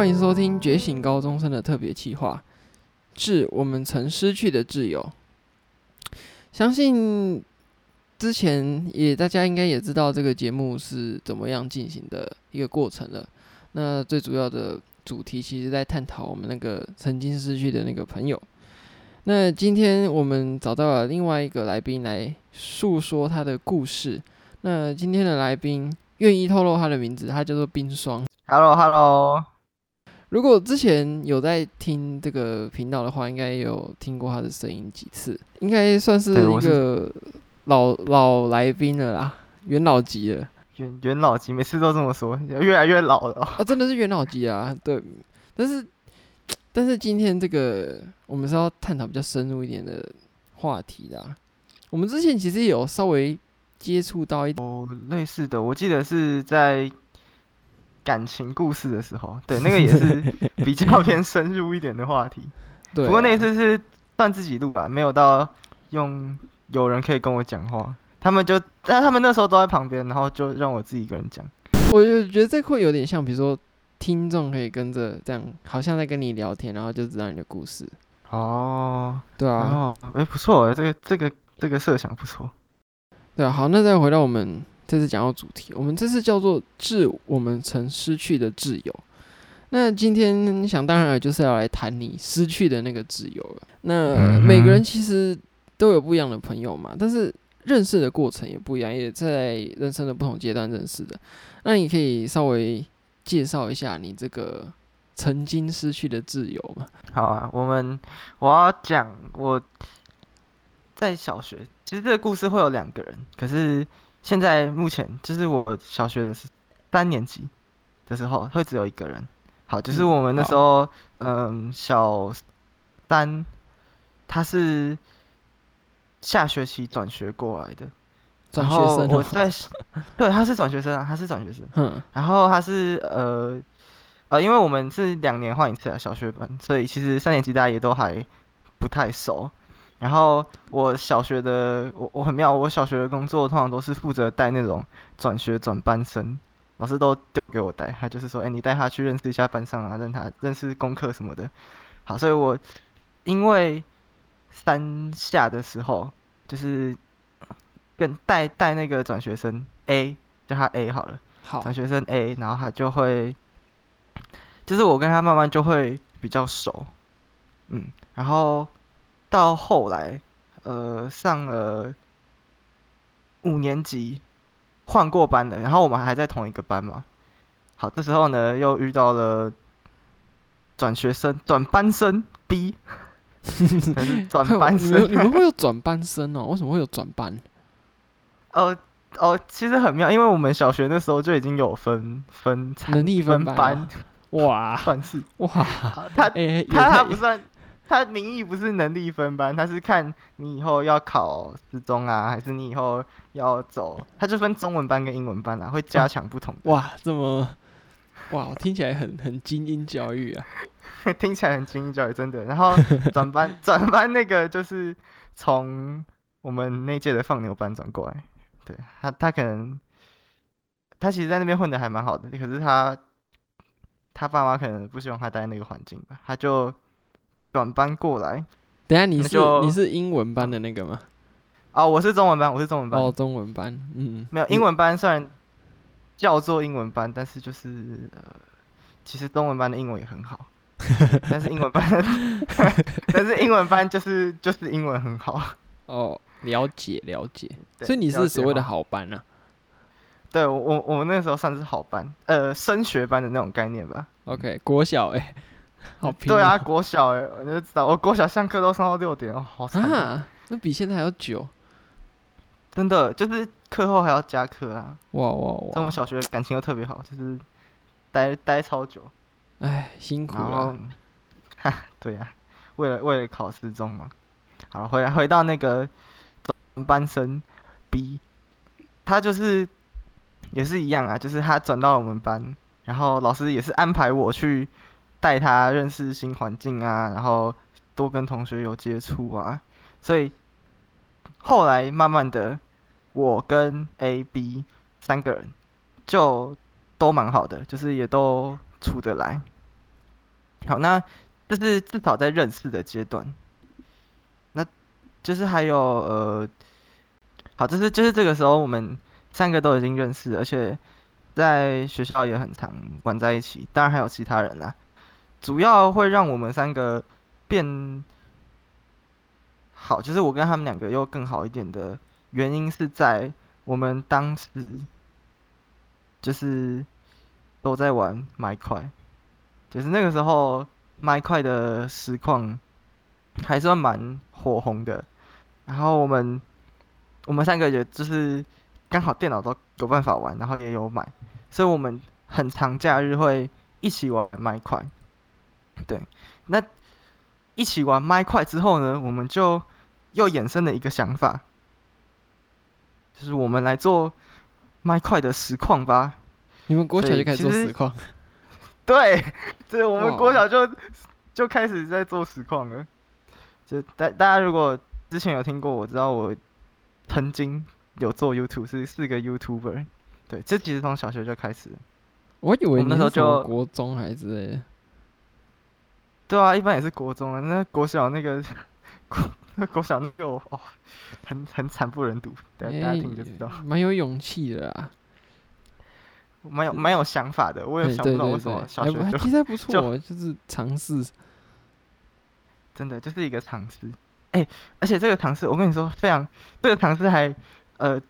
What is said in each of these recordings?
欢迎收听《觉醒高中生》的特别企划，致我们曾失去的挚友。相信之前也大家应该也知道这个节目是怎么样进行的一个过程了。那最主要的主题其实在探讨我们那个曾经失去的那个朋友。那今天我们找到了另外一个来宾来诉说他的故事。那今天的来宾愿意透露他的名字，他叫做冰霜。Hello，Hello。如果之前有在听这个频道的话，应该有听过他的声音几次，应该算是一个老老来宾了啦，元老级了。元元老级，每次都这么说，越来越老了啊！真的是元老级啊，对。但是，但是今天这个我们是要探讨比较深入一点的话题啦。我们之前其实有稍微接触到一点哦，类似的，我记得是在感情故事的时候，对，那个也是比较偏深入一点的话题。对，不过那一次是算自己录吧，没有到用有人可以跟我讲话。他们就，但他们那时候都在旁边，然后就让我自己一个人讲。我就觉得这会有点像，比如说听众可以跟着这样，好像在跟你聊天，然后就知道你的故事。哦，对啊，哦，哎，不错，这个这个这个设想不错。对啊，好，那再回到我们这次讲到主题，我们这次叫做“致我们曾失去的挚友”。那今天想当然就是要来谈你失去的那个挚友了。那每个人其实都有不一样的朋友嘛，但是。认识的过程也不一样，也在人生的不同阶段认识的。那你可以稍微介绍一下你这个曾经失去的挚友吗？好啊，我们我要讲我在小学，其实这个故事会有两个人，可是现在目前就是我小学的是三年级的时候会只有一个人。好，就是我们那时候，嗯，嗯，小三，他是。下学期转学过来的，转学生。我在，对，他是转学生啊，他是转学生。嗯，然后他是呃呃，因为我们是两年换一次啊，小学班，所以其实三年级大家也都还不太熟。然后我小学的我我很妙，我小学的工作通常都是负责带那种转学转班生，老师都丢给我带，他就是说，哎，你带他去认识一下班上啊，让他认识功课什么的。好，所以我因为。三下的时候，就是跟带带那个转学生 A，叫他 A 好了。好，转学生 A，然后他就会，就是我跟他慢慢就会比较熟，嗯，然后到后来，呃，上了五年级，换过班了，然后我们还在同一个班嘛。好，这时候呢，又遇到了转学生转班生 B。转班生，你们 会有转班生哦？为什么会有转班？呃哦，其实很妙，因为我们小学那时候就已经有分分能力分班，班，哇，算是哇，他、欸、他他不算，他名义不是能力分班，他是看你以后要考四中啊，还是你以后要走，他就分中文班跟英文班啊，会加强不同、哦。哇，这么哇，听起来很很精英教育啊。听起来很精英教育，真的。然后转班 转班那个就是从我们那届的放牛班转过来，对他他可能他其实在那边混的还蛮好的，可是他他爸妈可能不希望他待在那个环境吧，他就转班过来。等下你是你是英文班的那个吗？哦，我是中文班，我是中文班。哦，中文班，嗯，没有英文班，虽然叫做英文班，但是就是呃，其实中文班的英文也很好。但是英文班，但是英文班就是就是英文很好哦，了解了解，所以你是所谓的好班啊？对，我我我们那时候算是好班，呃，升学班的那种概念吧。OK，国小哎、欸，好拼、喔。对啊，国小哎、欸，我就知道，我国小上课都上到六点哦，好惨啊，那比现在还要久，真的，就是课后还要加课啊。哇哇哇！在我们小学感情又特别好，就是待待超久。哎，辛苦了。哈，对呀、啊，为了为了考试中嘛。好，回来回到那个班生 B，他就是也是一样啊，就是他转到我们班，然后老师也是安排我去带他认识新环境啊，然后多跟同学有接触啊，所以后来慢慢的，我跟 A、B 三个人就都蛮好的，就是也都处得来。好，那这是至少在认识的阶段。那就是还有呃，好，就是就是这个时候我们三个都已经认识，而且在学校也很常玩在一起。当然还有其他人啦，主要会让我们三个变好，就是我跟他们两个又更好一点的原因是在我们当时就是都在玩麦块。就是那个时候，麦块的实况还算蛮火红的。然后我们我们三个也就是刚好电脑都有办法玩，然后也有买，所以我们很长假日会一起玩麦块。对，那一起玩麦块之后呢，我们就又衍生了一个想法，就是我们来做麦块的实况吧。你们国小就开始做实况？对，这我们国小就就开始在做实况了。就大大家如果之前有听过，我知道我曾经有做 YouTube，是四个 YouTuber。对，这其实从小学就开始。我以为那时候就国中还是之类的。对啊，一般也是国中啊。那国小那个国那国小那个哦，很很惨不忍睹。大家听就知道。蛮有勇气的啊。蛮有蛮有想法的，我也想不到为什么小学就其实还不错，就是尝试，真的就是一个尝试。哎，而且这个尝试，我跟你说，非常这个尝试还呃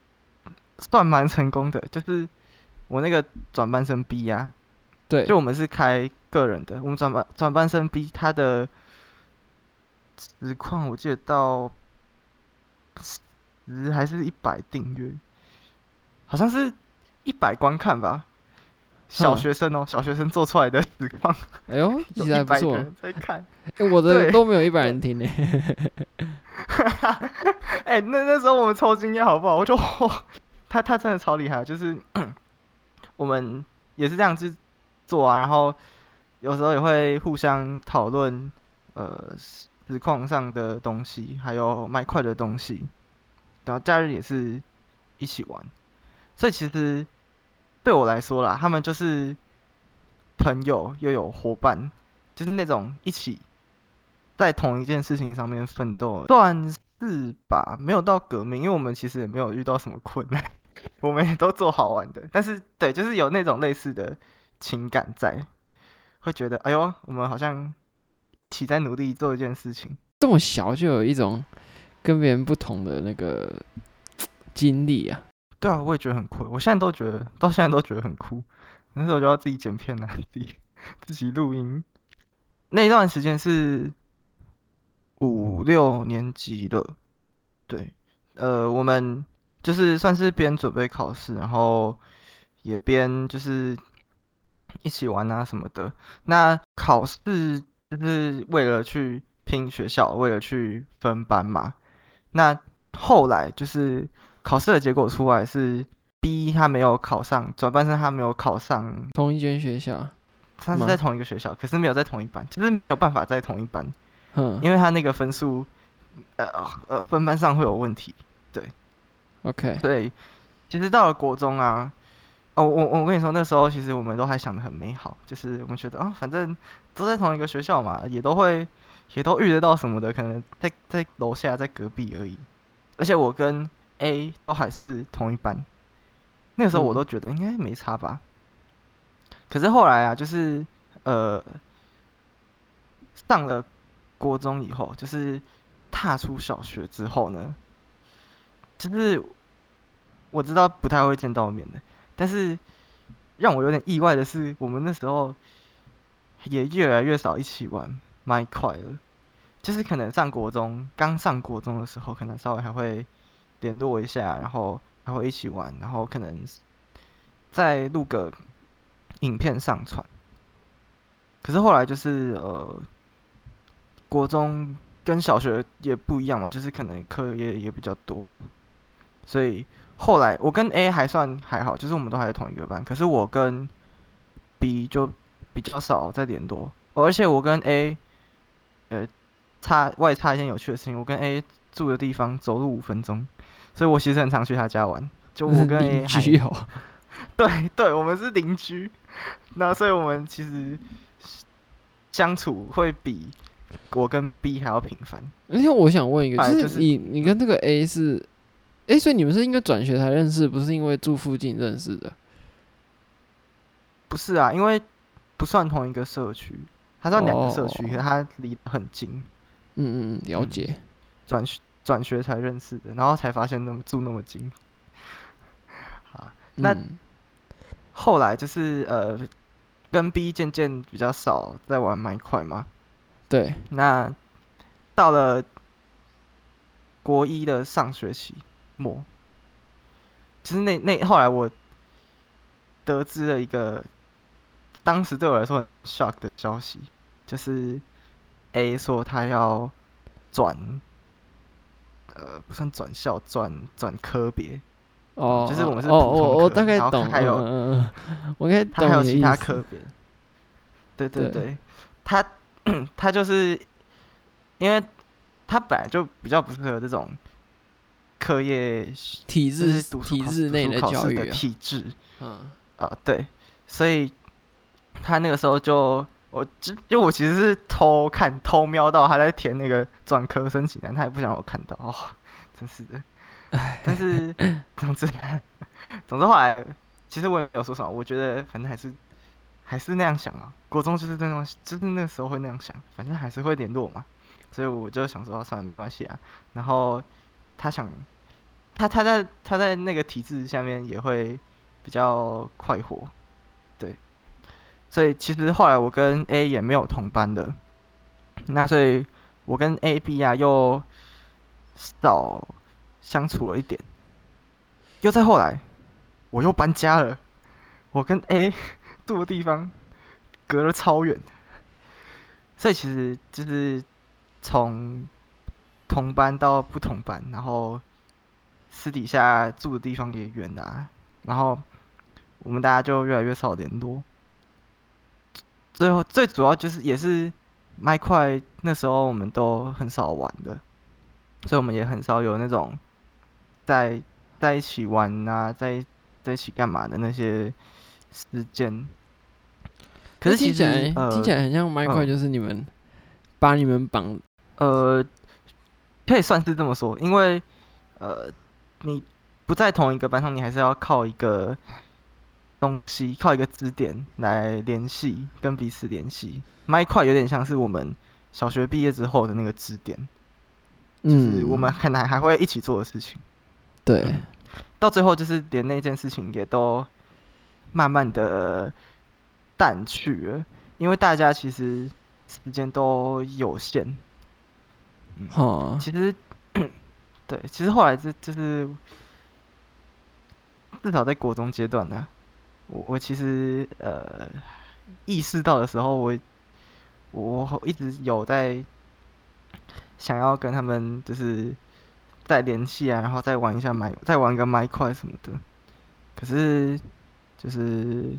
算蛮成功的，就是我那个转班生 B 呀，对，就我们是开个人的，我们转班转班生 B 他的实况我记得到十还是一百订阅，好像是。一百观看吧，小学生哦，小学生做出来的实况，哎呦，其实还不错。在看，哎，我的都没有一百人听呢。哎，那那时候我们超惊讶，好不好？我就，他他真的超厉害，就是 我们也是这样子做啊，然后有时候也会互相讨论，呃，实况上的东西，还有麦块的东西，然后假日也是一起玩。所以其实对我来说啦，他们就是朋友又有伙伴，就是那种一起在同一件事情上面奋斗，算是吧，没有到革命，因为我们其实也没有遇到什么困难，我们也都做好玩的。但是对，就是有那种类似的情感在，会觉得哎呦，我们好像一起在努力做一件事情。这么小就有一种跟别人不同的那个经历啊。对啊，我也觉得很酷。我现在都觉得，到现在都觉得很酷。那时候就要自己剪片啊，自己自己录音。那一段时间是五六年级的，对，呃，我们就是算是边准备考试，然后也边就是一起玩啊什么的。那考试就是为了去拼学校，为了去分班嘛。那后来就是。考试的结果出来是 B，他没有考上，转班生他没有考上同一间学校，他是在同一个学校，可是没有在同一班，就是没有办法在同一班，嗯，因为他那个分数，呃呃，分班上会有问题，对，OK，对，其实到了国中啊，哦，我我跟你说，那时候其实我们都还想得很美好，就是我们觉得啊、哦，反正都在同一个学校嘛，也都会，也都遇得到什么的，可能在在楼下，在隔壁而已，而且我跟 A 都还是同一班，那个时候我都觉得应该没差吧。嗯、可是后来啊，就是呃，上了国中以后，就是踏出小学之后呢，就是我知道不太会见到面的，但是让我有点意外的是，我们那时候也越来越少一起玩麦块了。就是可能上国中，刚上国中的时候，可能稍微还会。联络一下，然后还会一起玩，然后可能再录个影片上传。可是后来就是呃，国中跟小学也不一样嘛，就是可能课业也比较多，所以后来我跟 A 还算还好，就是我们都还是同一个班。可是我跟 B 就比较少在联络，而且我跟 A 呃差外差一件有趣的事情，我跟 A 住的地方走路五分钟。所以我其实很常去他家玩，就我跟 A 邻居哦，对对，我们是邻居。那所以我们其实相处会比我跟 B 还要频繁。而且我想问一个，就是你你跟这个 A 是，哎、欸，所以你们是因为转学才认识，不是因为住附近认识的？不是啊，因为不算同一个社区，他算两个社区，可是他离得很近。嗯嗯，了解。转学转学才认识的，然后才发现那么住那么近。好，那。嗯后来就是呃，跟 B 渐渐比较少在玩麦块嘛。对。那到了国一的上学期末，其实那那后来我得知了一个当时对我来说很 shock 的消息，就是 A 说他要转，呃，不算转校，转转科别。哦，就是我们是哦哦，我大概懂，还有嗯嗯，我应该懂。他还有其他科别，对对对，他 他就是，因为他本来就比较不适合这种课业体制、体制内的教育的体制，嗯啊对，所以他那个时候就我就因为我其实是偷看偷瞄到他在填那个专科申请单，他也不想我看到哦，真是的。但是，总之，总之后来，其实我也没有说什么。我觉得反正还是还是那样想啊。国中就是那种，就是那时候会那样想，反正还是会联络嘛。所以我就想说，算了，没关系啊。然后他想，他他在他在那个体制下面也会比较快活，对。所以其实后来我跟 A 也没有同班的，那所以我跟 A、B 啊又少。相处了一点，又再后来，我又搬家了。我跟 A 住的地方隔了超远，所以其实就是从同班到不同班，然后私底下住的地方也远啊，然后我们大家就越来越少联络。最后最主要就是也是麦块那时候我们都很少玩的，所以我们也很少有那种。在在一起玩啊，在在一起干嘛的那些时间，可是听起来、呃、听起来很像麦块，就是你们把你们绑，呃，可以算是这么说，因为呃，你不在同一个班上，你还是要靠一个东西，靠一个支点来联系，跟彼此联系。麦块有点像是我们小学毕业之后的那个支点，就是我们可能还会一起做的事情。对、嗯，到最后就是连那件事情也都慢慢的淡去了，因为大家其实时间都有限。嗯，哦、其实 对，其实后来就就是至少在国中阶段呢，我我其实呃意识到的时候我，我我一直有在想要跟他们就是。再联系啊，然后再玩一下麦，再玩个麦块什么的。可是，就是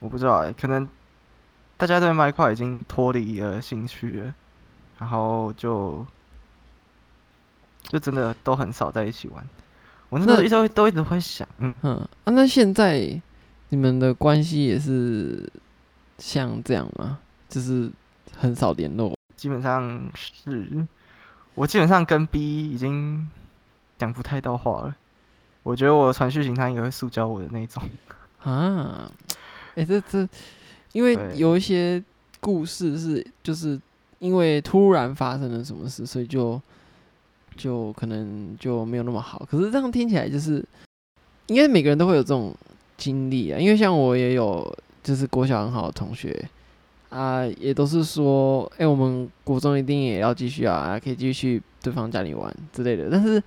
我不知道哎、欸，可能大家对麦块已经脱离了兴趣了，然后就就真的都很少在一起玩。我那时候一直都一直会想，嗯嗯啊，那现在你们的关系也是像这样吗？就是很少联络，基本上是。我基本上跟 B 已经讲不太到话了，我觉得我传讯息他应该会塑胶我的那种啊。哎、欸，这这，因为有一些故事是就是因为突然发生了什么事，所以就就可能就没有那么好。可是这样听起来就是，应该每个人都会有这种经历啊。因为像我也有就是国小很好的同学。啊，也都是说，哎、我们国中一定也要继续啊，可以继续去对方家里玩之类的。但是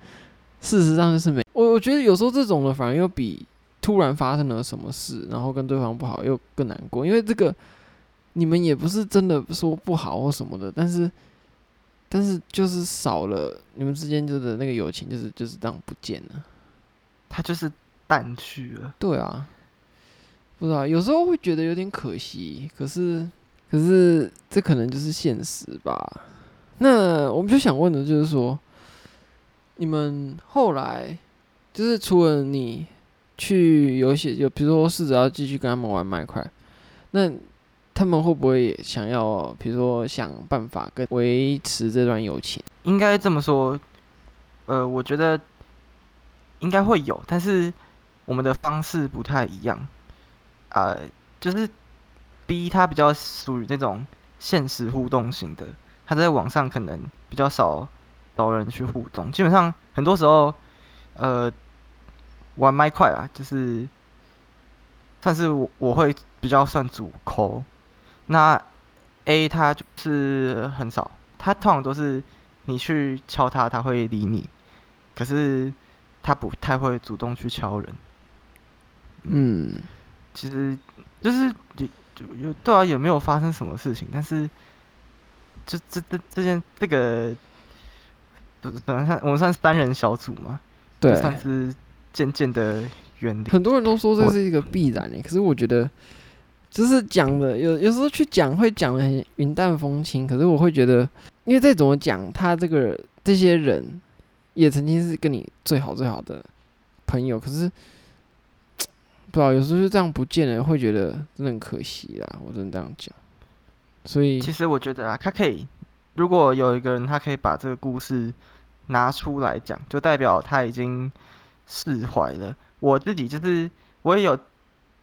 事实上就是没，我我觉得有时候这种的反而又比突然发生了什么事，然后跟对方不好又更难过，因为这个你们也不是真的说不好或什么的，但是但是就是少了你们之间就是那个友情，就是就是这样不见了，他就是淡去了。对啊，不知道有时候会觉得有点可惜，可是。可是这可能就是现实吧。那我们就想问的就是说，你们后来就是除了你去有些有，比如说试着要继续跟他们玩麦块，那他们会不会想要，比如说想办法跟维持这段友情？应该这么说，呃，我觉得应该会有，但是我们的方式不太一样。呃，就是 B 他比较属于那种现实互动型的，他在网上可能比较少找人去互动，基本上很多时候，呃，玩麦块啊，就是算是我我会比较算主抠。那 A 他就是很少，他通常都是你去敲他，他会理你，可是他不太会主动去敲人。嗯，其实就是有有对啊，也没有发生什么事情？但是就这这这件这个，本来算我们算三人小组嘛，对，算是渐渐的远离。很多人都说这是一个必然诶，可是我觉得。就是讲的有有时候去讲会讲的很云淡风轻，可是我会觉得，因为再怎么讲，他这个这些人也曾经是跟你最好最好的朋友，可是不知道有时候就这样不见了，会觉得真的很可惜啦。我真的这样讲，所以其实我觉得啊，他可以，如果有一个人他可以把这个故事拿出来讲，就代表他已经释怀了。我自己就是我也有。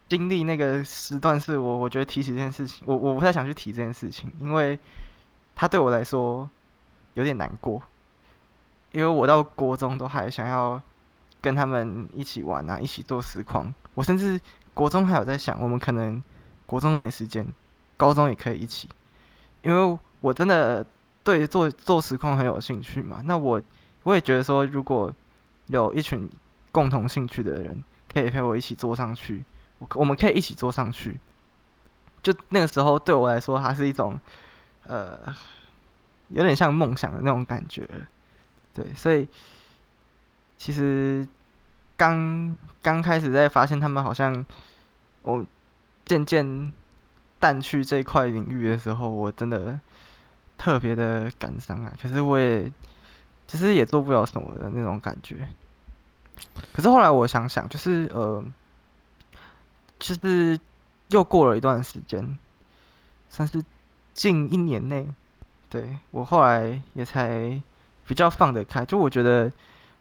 经历那个时段，是我我觉得提起这件事情，我我不太想去提这件事情，因为他对我来说有点难过，因为我到国中都还想要跟他们一起玩啊，一起做实况，我甚至国中还有在想，我们可能国中没时间，高中也可以一起，因为我真的对做做实况很有兴趣嘛，那我我也觉得说，如果有一群共同兴趣的人，可以陪我一起做上去。我们可以一起坐上去，就那个时候对我来说，它是一种，呃，有点像梦想的那种感觉，对，所以其实刚刚开始在发现他们好像我渐渐淡去这块领域的时候，我真的特别的感伤啊。可是我也其实也做不了什么的那种感觉。可是后来我想想，就是呃。就是又过了一段时间，算是近一年内，对，我后来也才比较放得开。就我觉得，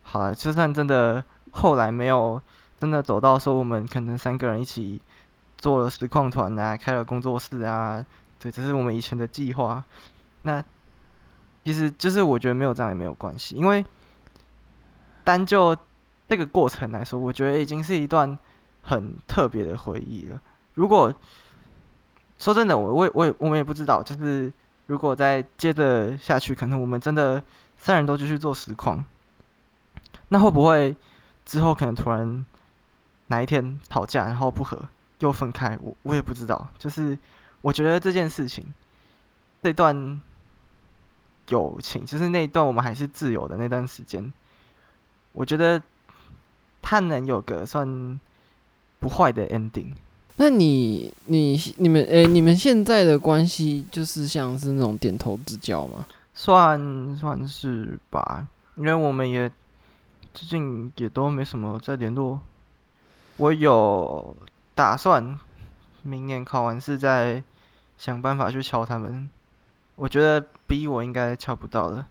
好了，就算真的后来没有真的走到说我们可能三个人一起做了实况团啊，开了工作室啊，对，这是我们以前的计划。那其实就是我觉得没有这样也没有关系，因为单就这个过程来说，我觉得已经是一段。很特别的回忆了。如果说真的，我我我我们也不知道，就是如果再接着下去，可能我们真的三人都继续做实况，那会不会之后可能突然哪一天吵架，然后不和又分开？我我也不知道。就是我觉得这件事情，这段友情，就是那一段我们还是自由的那段时间，我觉得他能有个算。不坏的 ending。那你、你、你们，诶、欸，你们现在的关系就是像是那种点头之交吗？算算是吧，因为我们也最近也都没什么在联络。我有打算明年考完试再想办法去敲他们。我觉得 B 我应该敲不到了。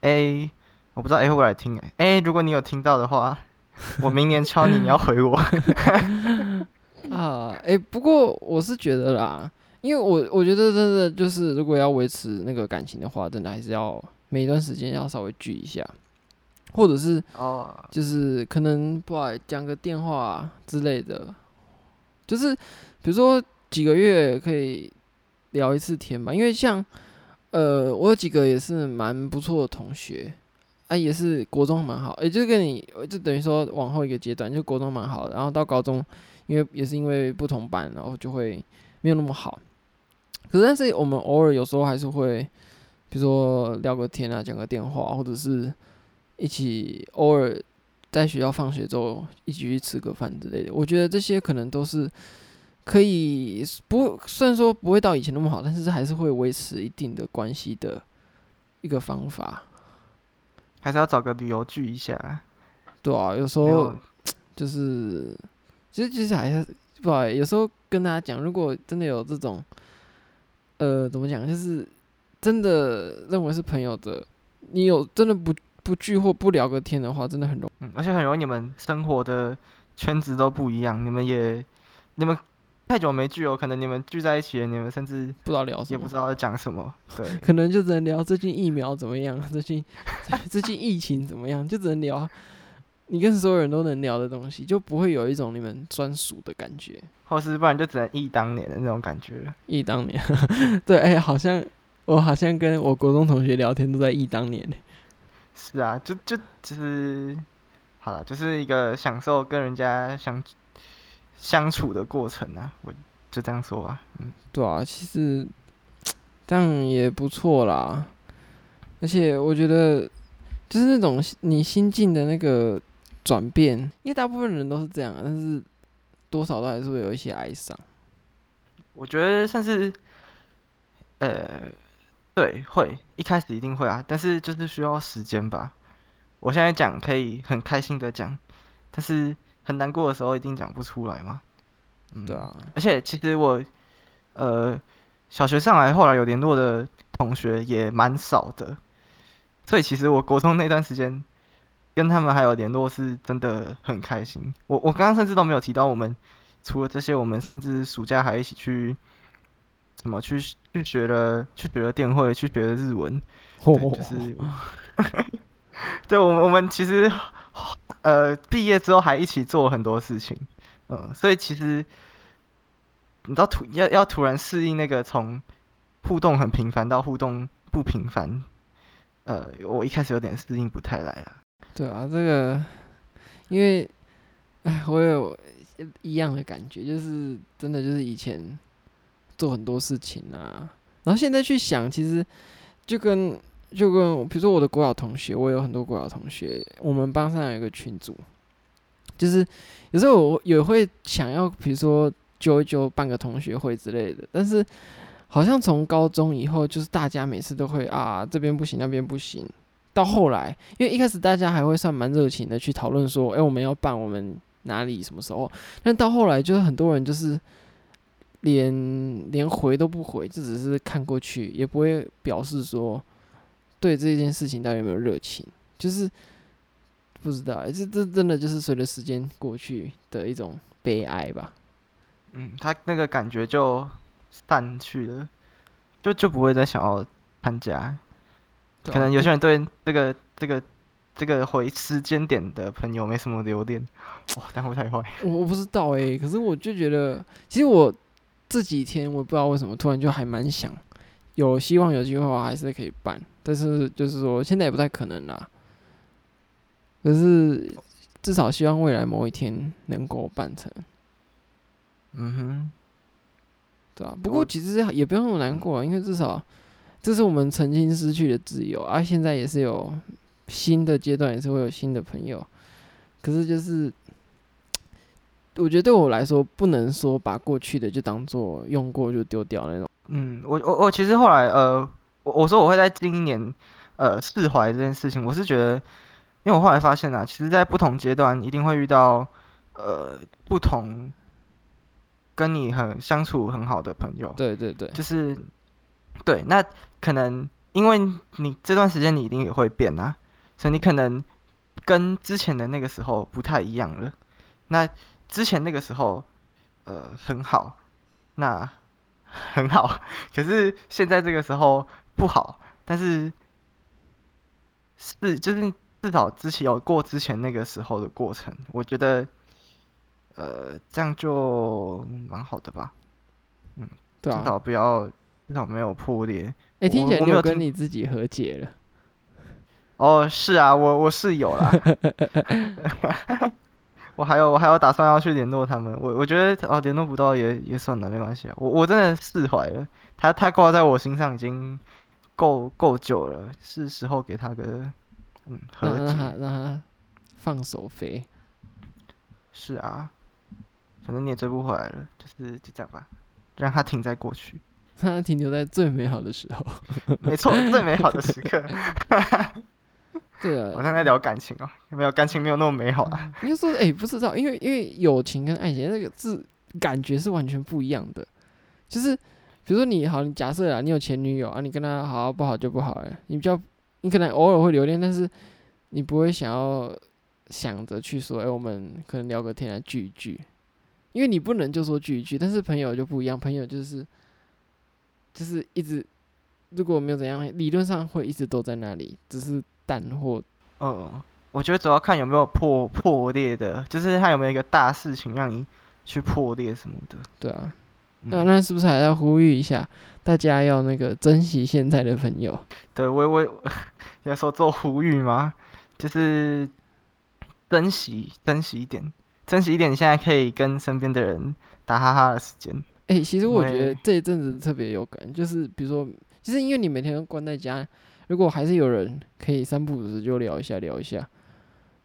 A 我不知道 A 会不会来听诶、欸。A 如果你有听到的话。我明年敲你，你要回我 啊！哎、欸，不过我是觉得啦，因为我我觉得真的就是，如果要维持那个感情的话，真的还是要每一段时间要稍微聚一下，或者是哦，就是可能不好讲个电话之类的，就是比如说几个月可以聊一次天吧。因为像呃，我有几个也是蛮不错的同学。啊，也是国中蛮好，也、欸、就跟你，就等于说往后一个阶段，就国中蛮好的，然后到高中，因为也是因为不同班，然后就会没有那么好。可是，但是我们偶尔有时候还是会，比如说聊个天啊，讲个电话，或者是一起偶尔在学校放学之后一起去吃个饭之类的。我觉得这些可能都是可以不，虽然说不会到以前那么好，但是还是会维持一定的关系的一个方法。还是要找个理由聚一下，对啊，有时候 就是，其实其实还是不好。有时候跟大家讲，如果真的有这种呃，怎么讲？就是真的认为是朋友的，你有真的不不聚或不聊个天的话，真的很容易。嗯，而且很容易你们生活的圈子都不一样，你们也你们太久没聚哦，可能你们聚在一起，你们甚至不知道聊什么，也不知道在讲什么。对，可能就只能聊最近疫苗怎么样，最近 最近疫情怎么样，就只能聊。你跟所有人都能聊的东西，就不会有一种你们专属的感觉，或是不然就只能忆当年的那种感觉。忆当年，对，哎、欸，好像我好像跟我国中同学聊天都在忆当年。是啊，就就就是，好了，就是一个享受跟人家相相处的过程啊，我就这样说吧。嗯，对啊，其实这样也不错啦，而且我觉得就是那种你心境的那个。转变，因为大部分人都是这样，但是多少都还是会有一些哀伤。我觉得算是，呃，对，会一开始一定会啊，但是就是需要时间吧。我现在讲可以很开心的讲，但是很难过的时候一定讲不出来嘛。嗯，对啊。而且其实我，呃，小学上来后来有联络的同学也蛮少的，所以其实我国中那段时间。跟他们还有联络是真的很开心。我我刚刚甚至都没有提到，我们除了这些，我们甚至暑假还一起去怎么去去学了去学了电绘，去学了日文。对，就是 对，我我们其实呃毕业之后还一起做很多事情。嗯，所以其实你知道突要要突然适应那个从互动很频繁到互动不频繁，呃，我一开始有点适应不太来啊。对啊，这个，因为，哎，我有一样的感觉，就是真的就是以前做很多事情啊，然后现在去想，其实就跟就跟比如说我的国小同学，我有很多国小同学，我们班上有一个群组，就是有时候我也会想要，比如说揪一揪办个同学会之类的，但是好像从高中以后，就是大家每次都会啊这边不行，那边不行。到后来，因为一开始大家还会算蛮热情的去讨论说，哎、我们要办我们哪里什么时候？但到后来，就是很多人就是连连回都不回，就只是看过去，也不会表示说对这件事情到底有没有热情，就是不知道，这这真的就是随着时间过去的一种悲哀吧。嗯，他那个感觉就散去了，就就不会再想要参加。可能有些人对这个这个这个回时间点的朋友没什么留恋，哇，这样会太坏。我我不知道哎、欸，可是我就觉得，其实我这几天我不知道为什么突然就还蛮想，有希望有机会还是可以办，但是就是说现在也不太可能啦。可是至少希望未来某一天能够办成。嗯哼，对啊。不过其实也不用那么难过，因为至少。这是我们曾经失去的自由，而、啊、现在也是有新的阶段，也是会有新的朋友。可是就是，我觉得对我来说，不能说把过去的就当做用过就丢掉那种。嗯，我我我其实后来呃，我我说我会在今年呃释怀这件事情，我是觉得，因为我后来发现啊，其实在不同阶段一定会遇到呃不同跟你很相处很好的朋友。对对对，就是。对，那可能因为你这段时间你一定也会变啊，所以你可能跟之前的那个时候不太一样了。那之前那个时候，呃，很好，那 很好，可是现在这个时候不好，但是是就是至少之前有过之前那个时候的过程，我觉得，呃，这样就蛮好的吧。嗯，对啊，至少不要。至少没有破裂。哎、欸，听起来你有跟你自己和解了。哦，是啊，我我是有啦。我还有我还有打算要去联络他们。我我觉得哦，联络不到也也算了，没关系啊。我我真的释怀了。他他挂在我心上已经够够久了，是时候给他个嗯和解，让他让他放手飞。是啊，反正你也追不回来了，就是就这样吧，让他停在过去。让他停留在最美好的时候，没错，最美好的时刻。对啊，我刚才聊感情哦，有没有感情没有那么美好啊？你就说，哎、欸，不知道，因为因为友情跟爱情那个字感觉是完全不一样的。就是比如说你好，你假设啊，你有前女友啊，你跟她好，好不好就不好了，你比较，你可能偶尔会留恋，但是你不会想要想着去说，哎、欸，我们可能聊个天来聚一聚，因为你不能就说聚一聚，但是朋友就不一样，朋友就是就是一直如果没有怎样，理论上会一直都在那里，只是淡或嗯，我觉得主要看有没有破破裂的，就是他有没有一个大事情让你去破裂什么的，对啊。那那是不是还要呼吁一下，大家要那个珍惜现在的朋友？对，我我 要说做呼吁吗？就是珍惜珍惜一点，珍惜一点，你现在可以跟身边的人打哈哈的时间。哎、欸，其实我觉得这一阵子特别有感，就是比如说，其实因为你每天都关在家，如果还是有人可以三不五时就聊一下聊一下，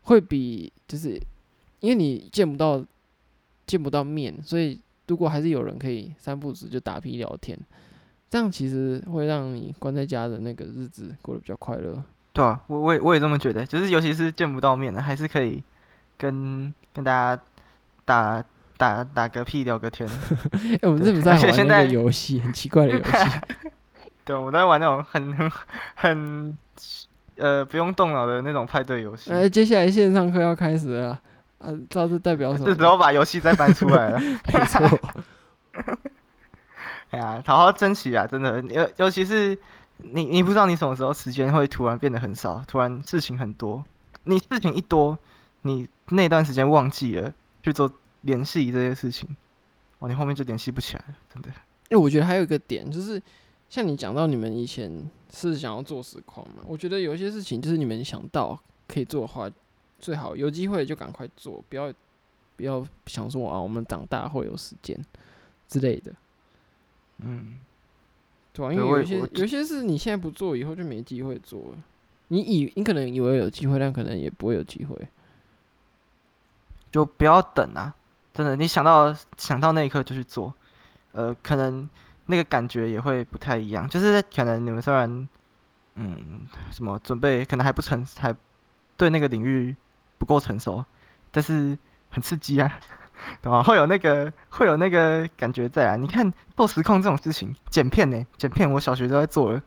会比就是因为你见不到见不到面，所以。如果还是有人可以三不五时就打屁聊天，这样其实会让你关在家的那个日子过得比较快乐。对啊，我我也我也这么觉得，就是尤其是见不到面的，还是可以跟跟大家打打打个屁聊个天。哎、欸，我们是不是在玩那个游戏？很奇怪的游戏。对，我在玩那种很 很很呃不用动脑的那种派对游戏。哎，接下来线上课要开始了。啊，知道这代表什么？这时候把游戏再搬出来了，没错。哎呀，好好珍惜啊，真的，尤尤其是你，你不知道你什么时候时间会突然变得很少，突然事情很多。你事情一多，你那段时间忘记了去做联系这些事情，哇，你后面就联系不起来了，真的。因为我觉得还有一个点，就是像你讲到你们以前是想要做实况嘛，我觉得有一些事情就是你们想到可以做的话。最好有机会就赶快做，不要不要想说啊，我们长大会有时间之类的。嗯，对啊，因为有些有些事你现在不做，以后就没机会做了。你以你可能以为有机会，但可能也不会有机会。就不要等啊！真的，你想到想到那一刻就去做，呃，可能那个感觉也会不太一样。就是可能你们虽然嗯什么准备，可能还不成，还对那个领域。不够成熟，但是很刺激啊，对吧？会有那个会有那个感觉在啊。你看 BOSS 控这种事情，剪片呢，剪片我小学都在做了，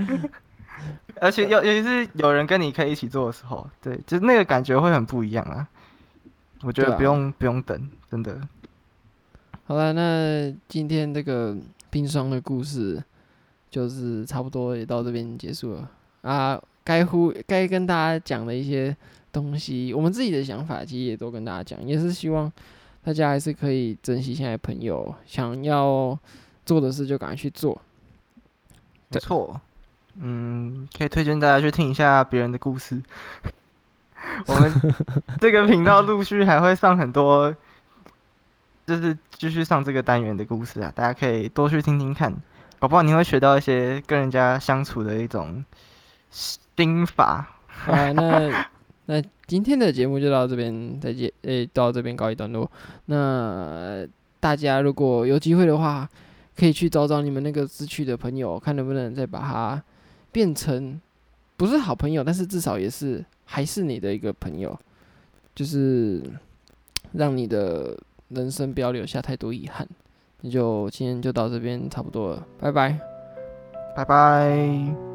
而且尤尤其是有人跟你可以一起做的时候，对，就是那个感觉会很不一样啊。我觉得不用、啊、不用等，真的。好了，那今天这个冰霜的故事就是差不多也到这边结束了啊。该呼该跟大家讲的一些东西，我们自己的想法其实也都跟大家讲，也是希望大家还是可以珍惜现在朋友，想要做的事就赶快去做。没错，嗯，可以推荐大家去听一下别人的故事。我们这个频道陆续还会上很多，就是继续上这个单元的故事啊，大家可以多去听听看，搞不好你会学到一些跟人家相处的一种。兵法，好，那 那今天的节目就到这边，再见，诶、欸，到这边告一段落。那大家如果有机会的话，可以去找找你们那个失去的朋友，看能不能再把他变成不是好朋友，但是至少也是还是你的一个朋友，就是让你的人生不要留下太多遗憾。那就今天就到这边差不多了，拜拜，拜拜。